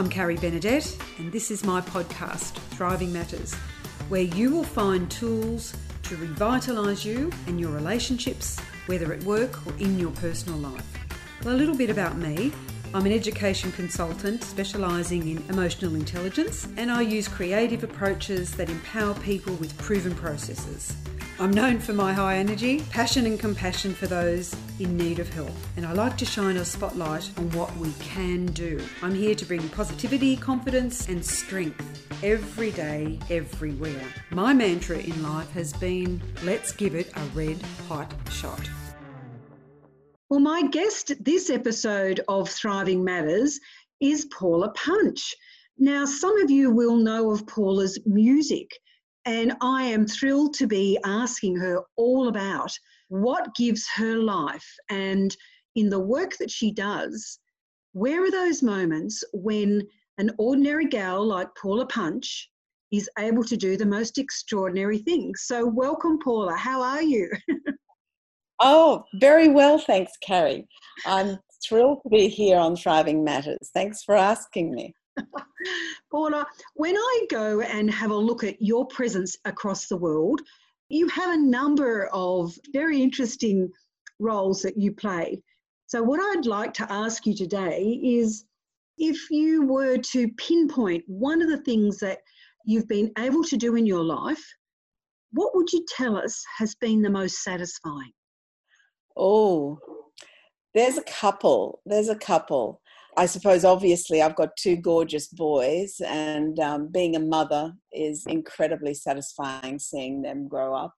I'm Carrie Benedette, and this is my podcast, Thriving Matters, where you will find tools to revitalise you and your relationships, whether at work or in your personal life. Well, a little bit about me. I'm an education consultant specialising in emotional intelligence, and I use creative approaches that empower people with proven processes. I'm known for my high energy, passion, and compassion for those in need of help, and I like to shine a spotlight on what we can do. I'm here to bring positivity, confidence, and strength every day, everywhere. My mantra in life has been let's give it a red hot shot. Well, my guest this episode of Thriving Matters is Paula Punch. Now, some of you will know of Paula's music, and I am thrilled to be asking her all about what gives her life and in the work that she does. Where are those moments when an ordinary gal like Paula Punch is able to do the most extraordinary things? So, welcome, Paula. How are you? Oh, very well, thanks, Carrie. I'm thrilled to be here on Thriving Matters. Thanks for asking me. Paula, when I go and have a look at your presence across the world, you have a number of very interesting roles that you play. So, what I'd like to ask you today is if you were to pinpoint one of the things that you've been able to do in your life, what would you tell us has been the most satisfying? Oh, there's a couple. There's a couple. I suppose, obviously, I've got two gorgeous boys, and um, being a mother is incredibly satisfying seeing them grow up.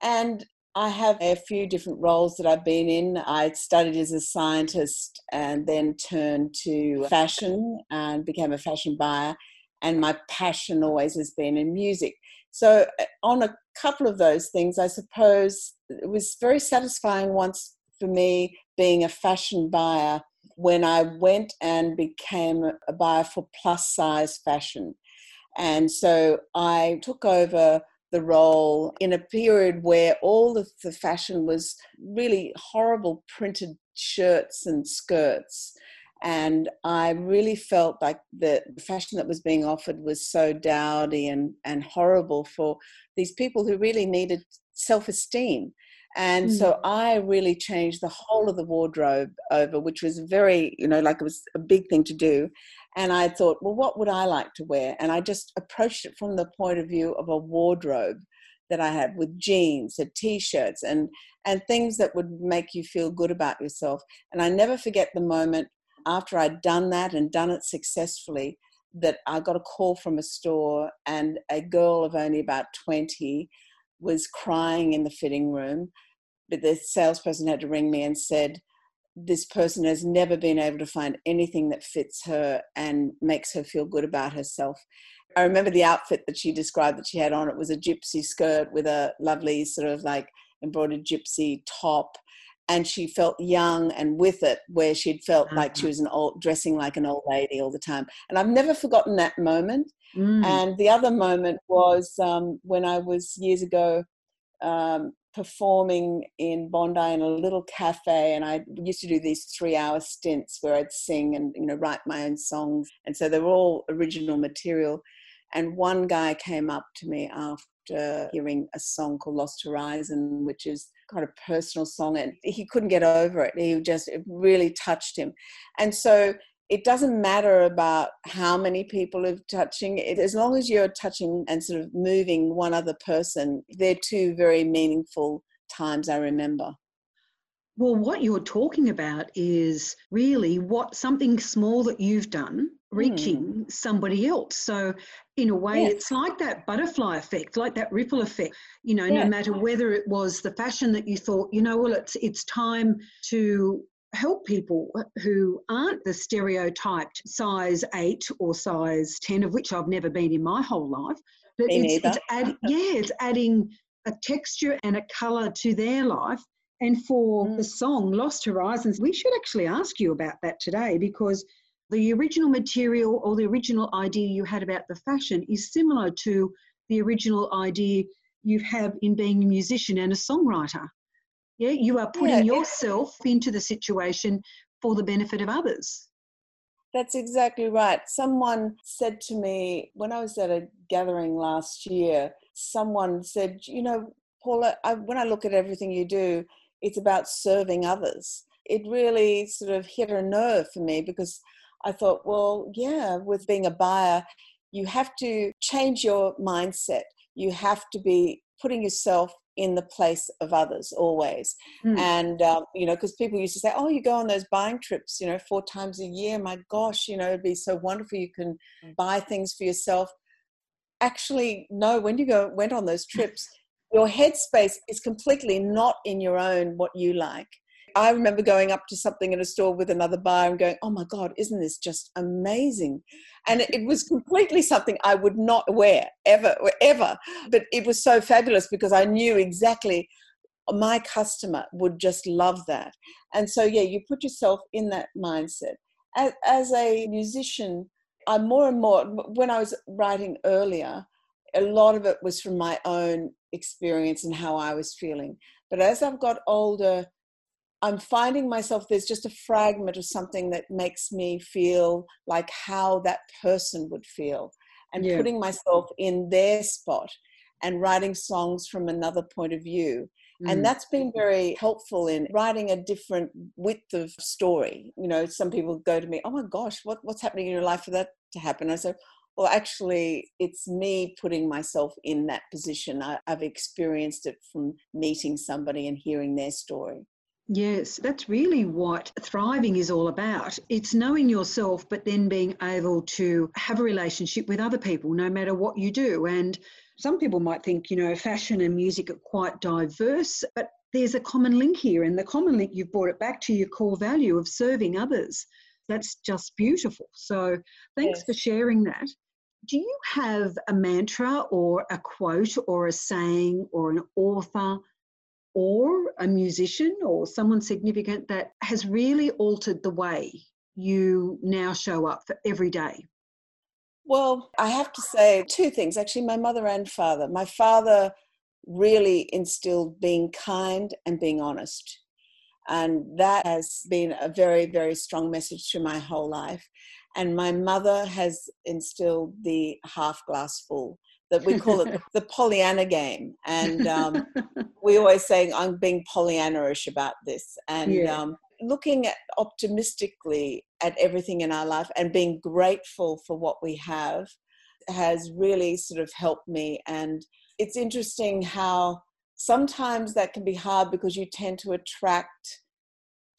And I have a few different roles that I've been in. I studied as a scientist and then turned to fashion and became a fashion buyer. And my passion always has been in music. So, uh, on a couple of those things, I suppose it was very satisfying once for me being a fashion buyer when I went and became a buyer for plus size fashion. And so I took over the role in a period where all of the fashion was really horrible printed shirts and skirts and I really felt like the fashion that was being offered was so dowdy and, and horrible for these people who really needed self esteem. And mm. so I really changed the whole of the wardrobe over, which was very, you know, like it was a big thing to do. And I thought, well, what would I like to wear? And I just approached it from the point of view of a wardrobe that I had with jeans and t-shirts and and things that would make you feel good about yourself. And I never forget the moment after I'd done that and done it successfully, that I got a call from a store and a girl of only about 20 was crying in the fitting room. But the salesperson had to ring me and said, This person has never been able to find anything that fits her and makes her feel good about herself. I remember the outfit that she described that she had on. It was a gypsy skirt with a lovely sort of like embroidered gypsy top and she felt young and with it where she'd felt uh-huh. like she uh-huh. was an old dressing like an old lady all the time and i've never forgotten that moment mm. and the other moment was um, when i was years ago um, performing in bondi in a little cafe and i used to do these three hour stints where i'd sing and you know write my own songs and so they were all original material. And one guy came up to me after hearing a song called lost horizon which is kind of personal song and he couldn't get over it. He just it really touched him. And so it doesn't matter about how many people are touching it as long as you're touching and sort of moving one other person they're two very meaningful times i remember well what you're talking about is really what something small that you've done reaching mm. somebody else. So, in a way, yes. it's like that butterfly effect, like that ripple effect. You know, no matter whether it was the fashion that you thought, you know, well, it's it's time to help people who aren't the stereotyped size eight or size ten, of which I've never been in my whole life. But Me it's, it's add, yeah, it's adding a texture and a colour to their life. And for mm. the song Lost Horizons, we should actually ask you about that today because the original material or the original idea you had about the fashion is similar to the original idea you have in being a musician and a songwriter. Yeah, you are putting yeah. yourself into the situation for the benefit of others. That's exactly right. Someone said to me when I was at a gathering last year, someone said, You know, Paula, I, when I look at everything you do, it's about serving others. It really sort of hit a nerve for me because I thought, well, yeah, with being a buyer, you have to change your mindset. You have to be putting yourself in the place of others always. Mm. And, um, you know, because people used to say, oh, you go on those buying trips, you know, four times a year. My gosh, you know, it'd be so wonderful. You can hmm. buy things for yourself. Actually, no, when you go went on those trips, your headspace is completely not in your own what you like. I remember going up to something in a store with another buyer and going, oh my God, isn't this just amazing? And it was completely something I would not wear ever, ever. But it was so fabulous because I knew exactly my customer would just love that. And so, yeah, you put yourself in that mindset. As, as a musician, I'm more and more, when I was writing earlier, a lot of it was from my own experience and how I was feeling. But as I've got older, I'm finding myself there's just a fragment of something that makes me feel like how that person would feel and yeah. putting myself in their spot and writing songs from another point of view. Mm. And that's been very helpful in writing a different width of story. You know, some people go to me, Oh my gosh, what, what's happening in your life for that to happen? I said, well, actually, it's me putting myself in that position. I, have experienced it from meeting somebody and hearing their story. Yes, that's really what thriving is all about. It's knowing yourself, but then being able to have a relationship with other people, no matter what you do. And some people might think, you know, fashion and music are quite diverse, but there's a common link here. And the common link, you've brought it back to your core value of serving others. That's just beautiful. So thanks yes. for sharing that. Do you have a mantra or a quote or a saying or an author or a musician or someone significant that has really altered the way you now show up for every day? Well, I have to say two things actually, my mother and father. My father really instilled being kind and being honest. And that has been a very, very strong message to my whole life. And my mother has instilled the half glass full that we call it the, Pollyanna game. And um, we always saying I'm being Pollyanna-ish about this and yeah. um, looking at optimistically at everything in our life and being grateful for what we have has really sort of helped me. And it's interesting how sometimes that can be hard because you tend to attract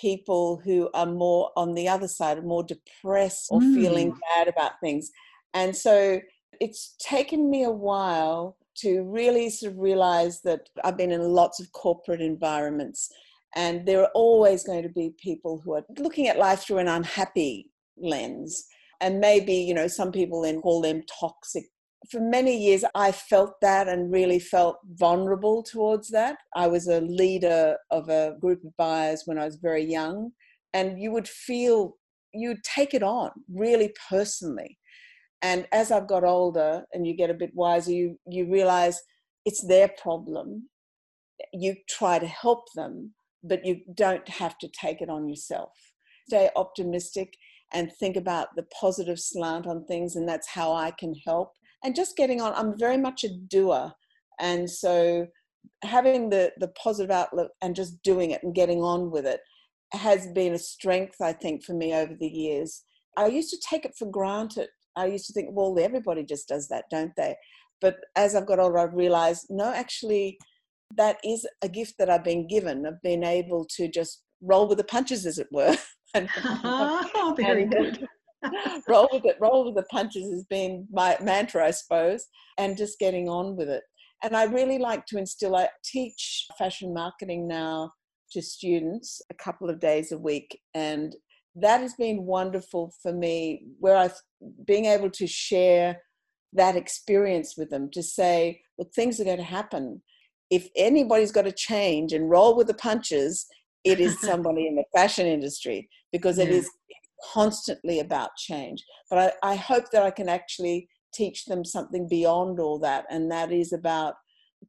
people who are more on the other side, more depressed or mm. feeling bad about things. And so it's taken me a while to really sort of realize that I've been in lots of corporate environments and there are always going to be people who are looking at life through an unhappy lens. And maybe you know some people then call them toxic. For many years i felt that and really felt vulnerable towards that. I was a leader of a group of buyers when i was very young and you would feel you'd take it on really personally and as I've got older and you get a bit wiser, you, you realize it's their problem. You try to help them, but you don't have to take it on yourself. Stay optimistic and think about the positive slant on things, and that's how I can help. And just getting on, I'm very much a doer. And so having the, the positive outlook and just doing it and getting on with it has been a strength, I think, for me over the years. I used to take it for granted I used to think, well, everybody just does that, don't they? But as I've got older, I've realized, no, actually, that is a gift that I've been given of being able to just roll with the punches, as it were. and, oh, very and, good. roll with it, roll with the punches has been my mantra, I suppose, and just getting on with it. And I really like to instill, I teach fashion marketing now to students a couple of days a week. And that has been wonderful for me where i being able to share that experience with them to say look things are going to happen. If anybody's got to change and roll with the punches it is somebody in the fashion industry because yeah. it is constantly about change. But I, I hope that i can actually teach them something beyond all that and that is about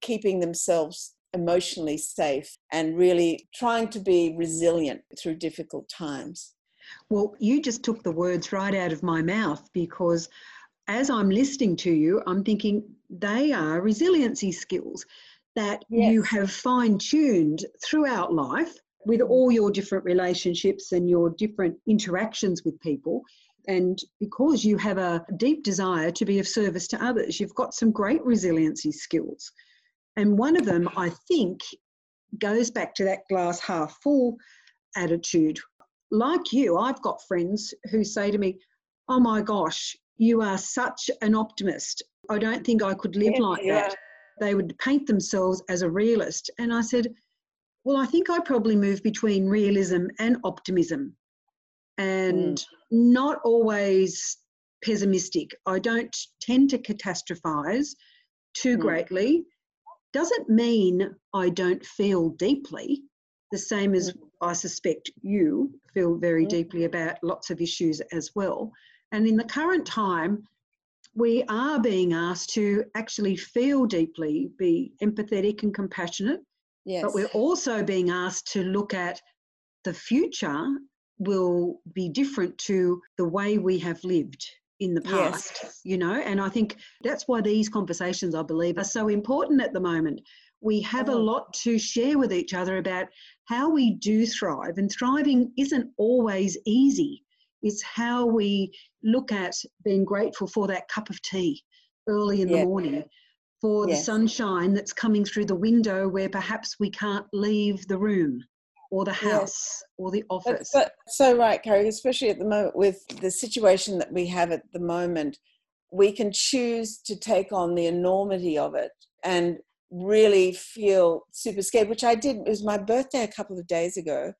keeping themselves emotionally safe and really trying to be resilient through difficult times Well, you just took the words right out of my mouth because as I'm listening to you, I'm thinking they are resiliency skills that yes. you have fine tuned throughout life with all your different relationships and your different interactions with people. And because you have a deep desire to be of service to others, you've got some great resiliency skills. And one of them, I think, goes back to that glass half full attitude. Like you, I've got friends who say to me, Oh my gosh, you are such an optimist. I don't think I could live yeah, like yeah. that. They would paint themselves as a realist. And I said, Well, I think I probably move between realism and optimism and mm. not always pessimistic. I don't tend to catastrophize too mm. greatly. Doesn't mean I don't feel deeply, the same as mm. I suspect you feel very mm. deeply about lots of issues as well. And in the current time, we are being asked to actually feel deeply, be empathetic and compassionate. Yes. But we're also being asked to look at the future will be different to the way we have lived in the past, yes. you know, and I think that's why these conversations, I believe, are so important at the moment. We have a mm. lot to share with each other about how we do thrive, and thriving isn't always easy. It's how we look at being grateful for that cup of tea early in the morning, for yes. the sunshine that's coming through the window where perhaps we can't leave the room or the house yes. or the office. But, but, so right, Carrie, especially at the moment with the situation that we have at the moment, we can choose to take on the enormity of it and really feel super scared, which I did. It was my birthday a couple of days ago.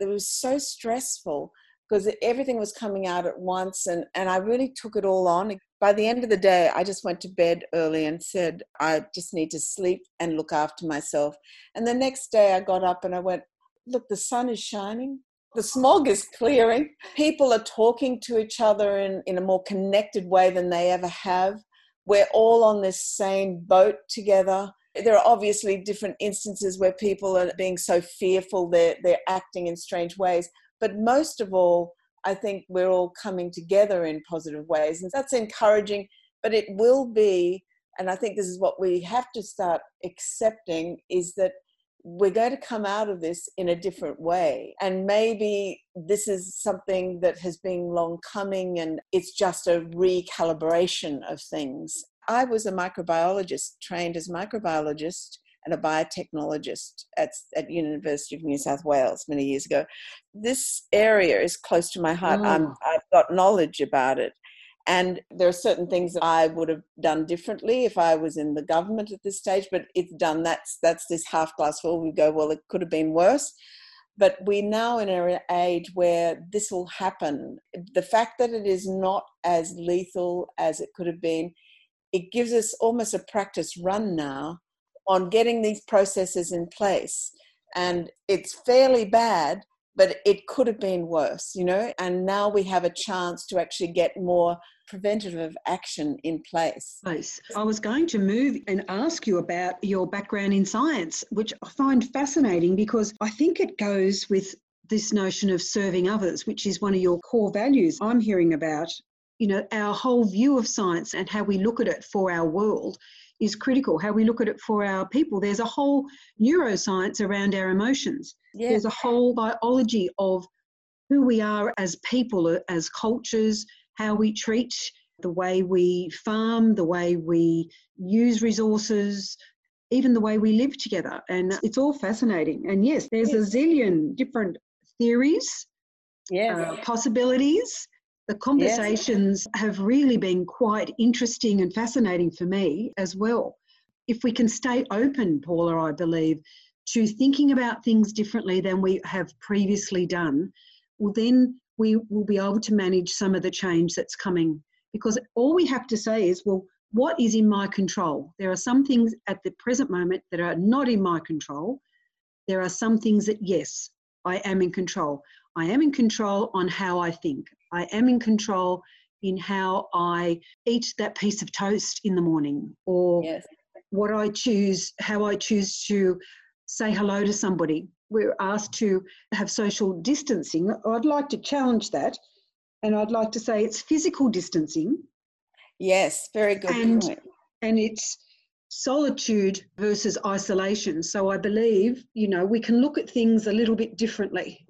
It was so stressful because everything was coming out at once and, and I really took it all on. By the end of the day, I just went to bed early and said, I just need to sleep and look after myself. And the next day I got up and I went, look, the sun is shining, the smog is clearing, people are talking to each other in, in a more connected way than they ever have. We're all on this same boat together. There are obviously different instances where people are being so fearful they're, they're acting in strange ways. But most of all, I think we're all coming together in positive ways. And that's encouraging, but it will be, and I think this is what we have to start accepting, is that we're going to come out of this in a different way. And maybe this is something that has been long coming and it's just a recalibration of things. I was a microbiologist, trained as a microbiologist and a biotechnologist at, at University of New South Wales many years ago. This area is close to my heart. Oh. I've got knowledge about it. And there are certain things that I would have done differently if I was in the government at this stage, but it's done. That's that's this half glass full. We go, well, it could have been worse. But we're now in an age where this will happen. The fact that it is not as lethal as it could have been, it gives us almost a practice run now on getting these processes in place. And it's fairly bad, but it could have been worse, you know. And now we have a chance to actually get more preventative action in place. I was going to move and ask you about your background in science, which I find fascinating because I think it goes with this notion of serving others, which is one of your core values I'm hearing about. You know, our whole view of science and how we look at it for our world is critical, how we look at it for our people. There's a whole neuroscience around our emotions. Yeah. There's a whole biology of who we are as people, as cultures, how we treat, the way we farm, the way we use resources, even the way we live together. And it's all fascinating. And yes, there's a zillion different theories, yes. uh, possibilities. The conversations yes. have really been quite interesting and fascinating for me as well. If we can stay open, Paula, I believe, to thinking about things differently than we have previously done, well, then we will be able to manage some of the change that's coming. Because all we have to say is, well, what is in my control? There are some things at the present moment that are not in my control. There are some things that, yes, I am in control. I am in control on how I think. I am in control in how I eat that piece of toast in the morning or yes. what I choose, how I choose to say hello to somebody we're asked to have social distancing. I'd like to challenge that. And I'd like to say it's physical distancing. Yes, very good and, point. And it's solitude versus isolation. So I believe, you know, we can look at things a little bit differently.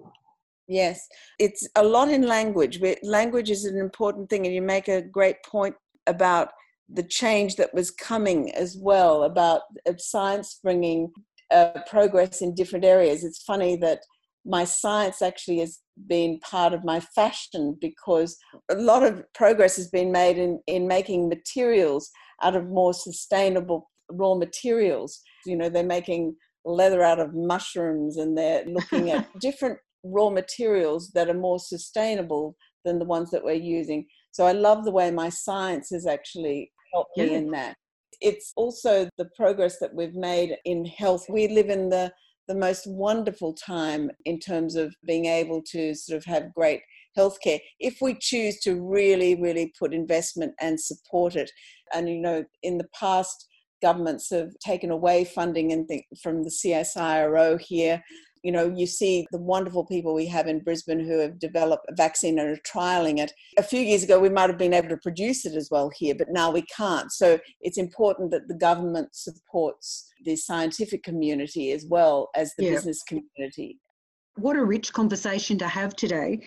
Yes, it's a lot in language. Language is an important thing, and you make a great point about the change that was coming as well about science bringing uh, progress in different areas. It's funny that my science actually has been part of my fashion because a lot of progress has been made in, in making materials out of more sustainable raw materials. You know, they're making leather out of mushrooms and they're looking at different raw materials that are more sustainable than the ones that we're using. So I love the way my science has actually helped yeah. me in that. It's also the progress that we've made in health. We live in the the most wonderful time in terms of being able to sort of have great healthcare if we choose to really, really put investment and support it. And you know, in the past, governments have taken away funding and from the CSIRO here you know, you see the wonderful people we have in Brisbane who have developed a vaccine and are trialing it. A few years ago, we might have been able to produce it as well here, but now we can't. So it's important that the government supports the scientific community as well as the yeah. business community. What a rich conversation to have today.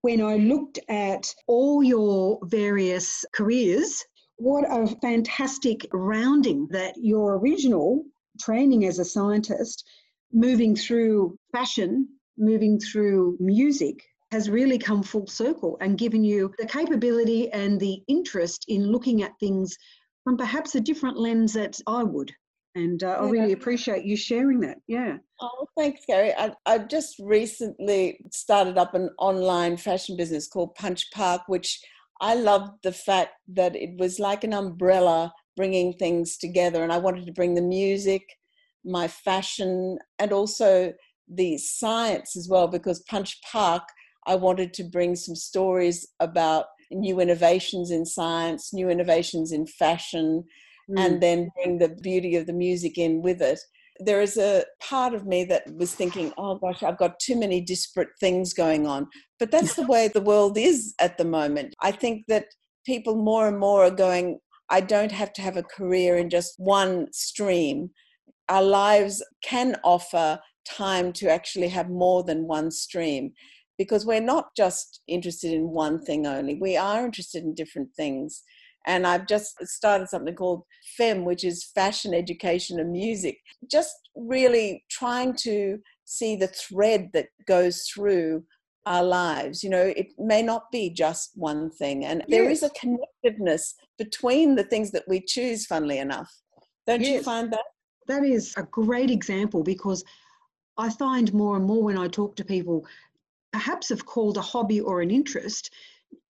When I looked at all your various careers, what a fantastic rounding that your original training as a scientist moving through fashion, moving through music, has really come full circle and given you the capability and the interest in looking at things from perhaps a different lens that I would. And uh, I really appreciate you sharing that. Yeah. Oh, thanks, Carrie. I, I just recently started up an online fashion business called Punch Park, which I loved the fact that it was like an umbrella bringing things together. And I wanted to bring the music, my fashion and also the science as well because punch park i wanted to bring some stories about new innovations in science new innovations in fashion mm. and then bring the beauty of the music in with it. There is a part of me that was thinking oh gosh i've got too many disparate things going on. But that's the way the world is at the moment. I think that people more and more are going i don't have to have a career in just one stream our lives can offer time to actually have more than one stream because we're not just interested in one thing only. We are interested in different things. And I've just started something called FEM, which is Fashion, Education, and Music. Just really trying to see the thread that goes through our lives. You know, it may not be just one thing. And yes. there is a connectedness between the things that we choose, funnily enough. Don't yes. you find that? That is a great example because I find more and more when I talk to people, perhaps have called a hobby or an interest,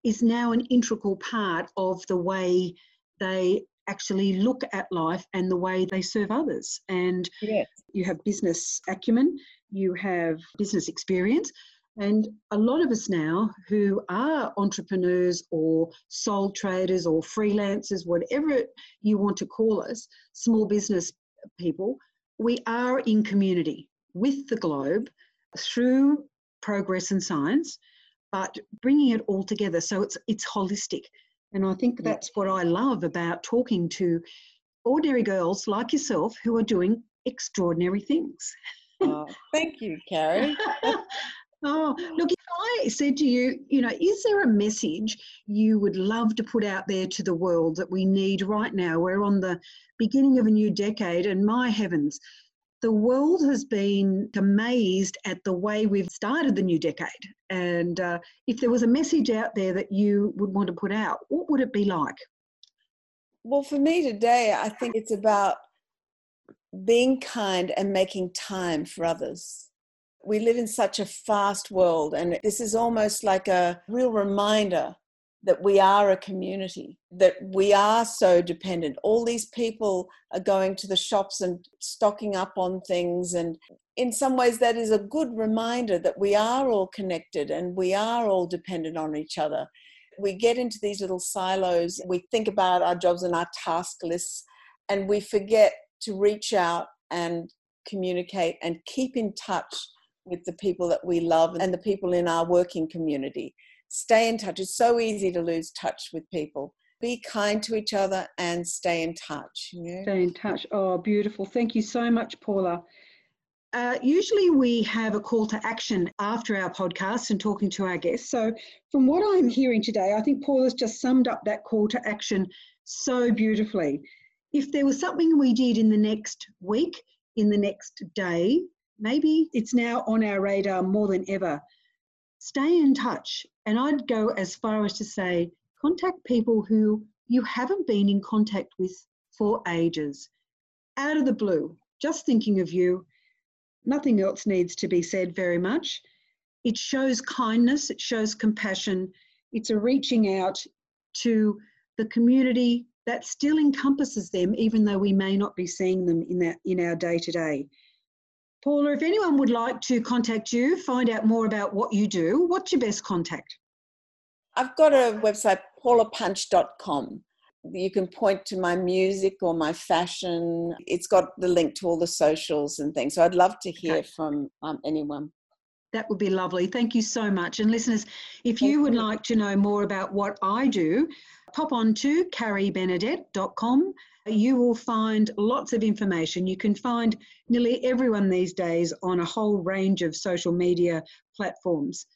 is now an integral part of the way they actually look at life and the way they serve others. And yes. you have business acumen, you have business experience. And a lot of us now who are entrepreneurs or sole traders or freelancers, whatever you want to call us, small business people, we are in community with the globe through progress and science, but bringing it all together so it's it's holistic. And I think that's what I love about talking to ordinary girls like yourself who are doing extraordinary things. Oh, thank you, Carrie. Oh, look, if I said to you, you know, is there a message you would love to put out there to the world that we need right now? We're on the beginning of a new decade, and my heavens, the world has been amazed at the way we've started the new decade. And uh, if there was a message out there that you would want to put out, what would it be like? Well, for me today, I think it's about being kind and making time for others we live in such a fast world, and this is almost like a real reminder that we are a community, that we are so dependent. All these people are going to the shops and stocking up on things. And in some ways, that is a good reminder that we are all connected and we are all dependent on each other. We get into these little silos, we think about our jobs and our task lists, and we forget to reach out and communicate and keep in touch with the people that we love and the people in our working community. Stay in touch. It's so easy to lose touch with people. Be kind to each other and stay in touch. You know? Stay in touch. Oh, beautiful. Thank you so much, Paula. Uh, usually we have a call to action after our podcast and talking to our guests. So, from what I'm hearing today, I think Paula's just summed up that call to action so beautifully. If there was something we did in the next week, in the next day, maybe it's now on our radar more than ever. Stay in touch. And I'd go as far as to say, contact people who you haven't been in contact with for ages. Out of the blue, just thinking of you. Nothing else needs to be said very much. It shows kindness, it shows compassion, it's a reaching out to the community that still encompasses them, even though we may not be seeing them in, that, in our day to day. Paula, if anyone would like to contact you, find out more about what you do, what's your best contact? I've got a website, paulapunch.com. You can point to my music or my fashion. It's got the link to all the socials and things. So I'd love to hear okay. from um, anyone. That would be lovely. Thank you so much. And listeners, if you would like to know more about what I do, pop on to carriebenedette.com. You will find lots of information. You can find nearly everyone these days on a whole range of social media platforms.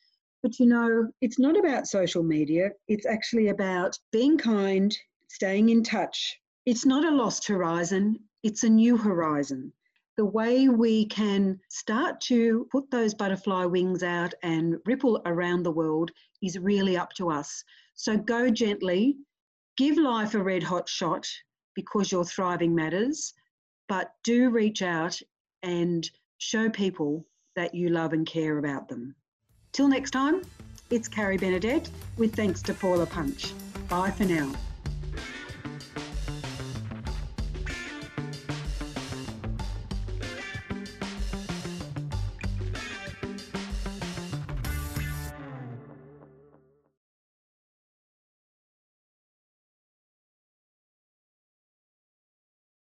But you know, it's not about social media, it's actually about being kind, staying in touch. It's not a lost horizon, it's a new horizon. The way we can start to put those butterfly wings out and ripple around the world is really up to us. So go gently, give life a red hot shot because your thriving matters, but do reach out and show people that you love and care about them. Till next time, it's Carrie Benedette with thanks to Paula Punch. Bye for now.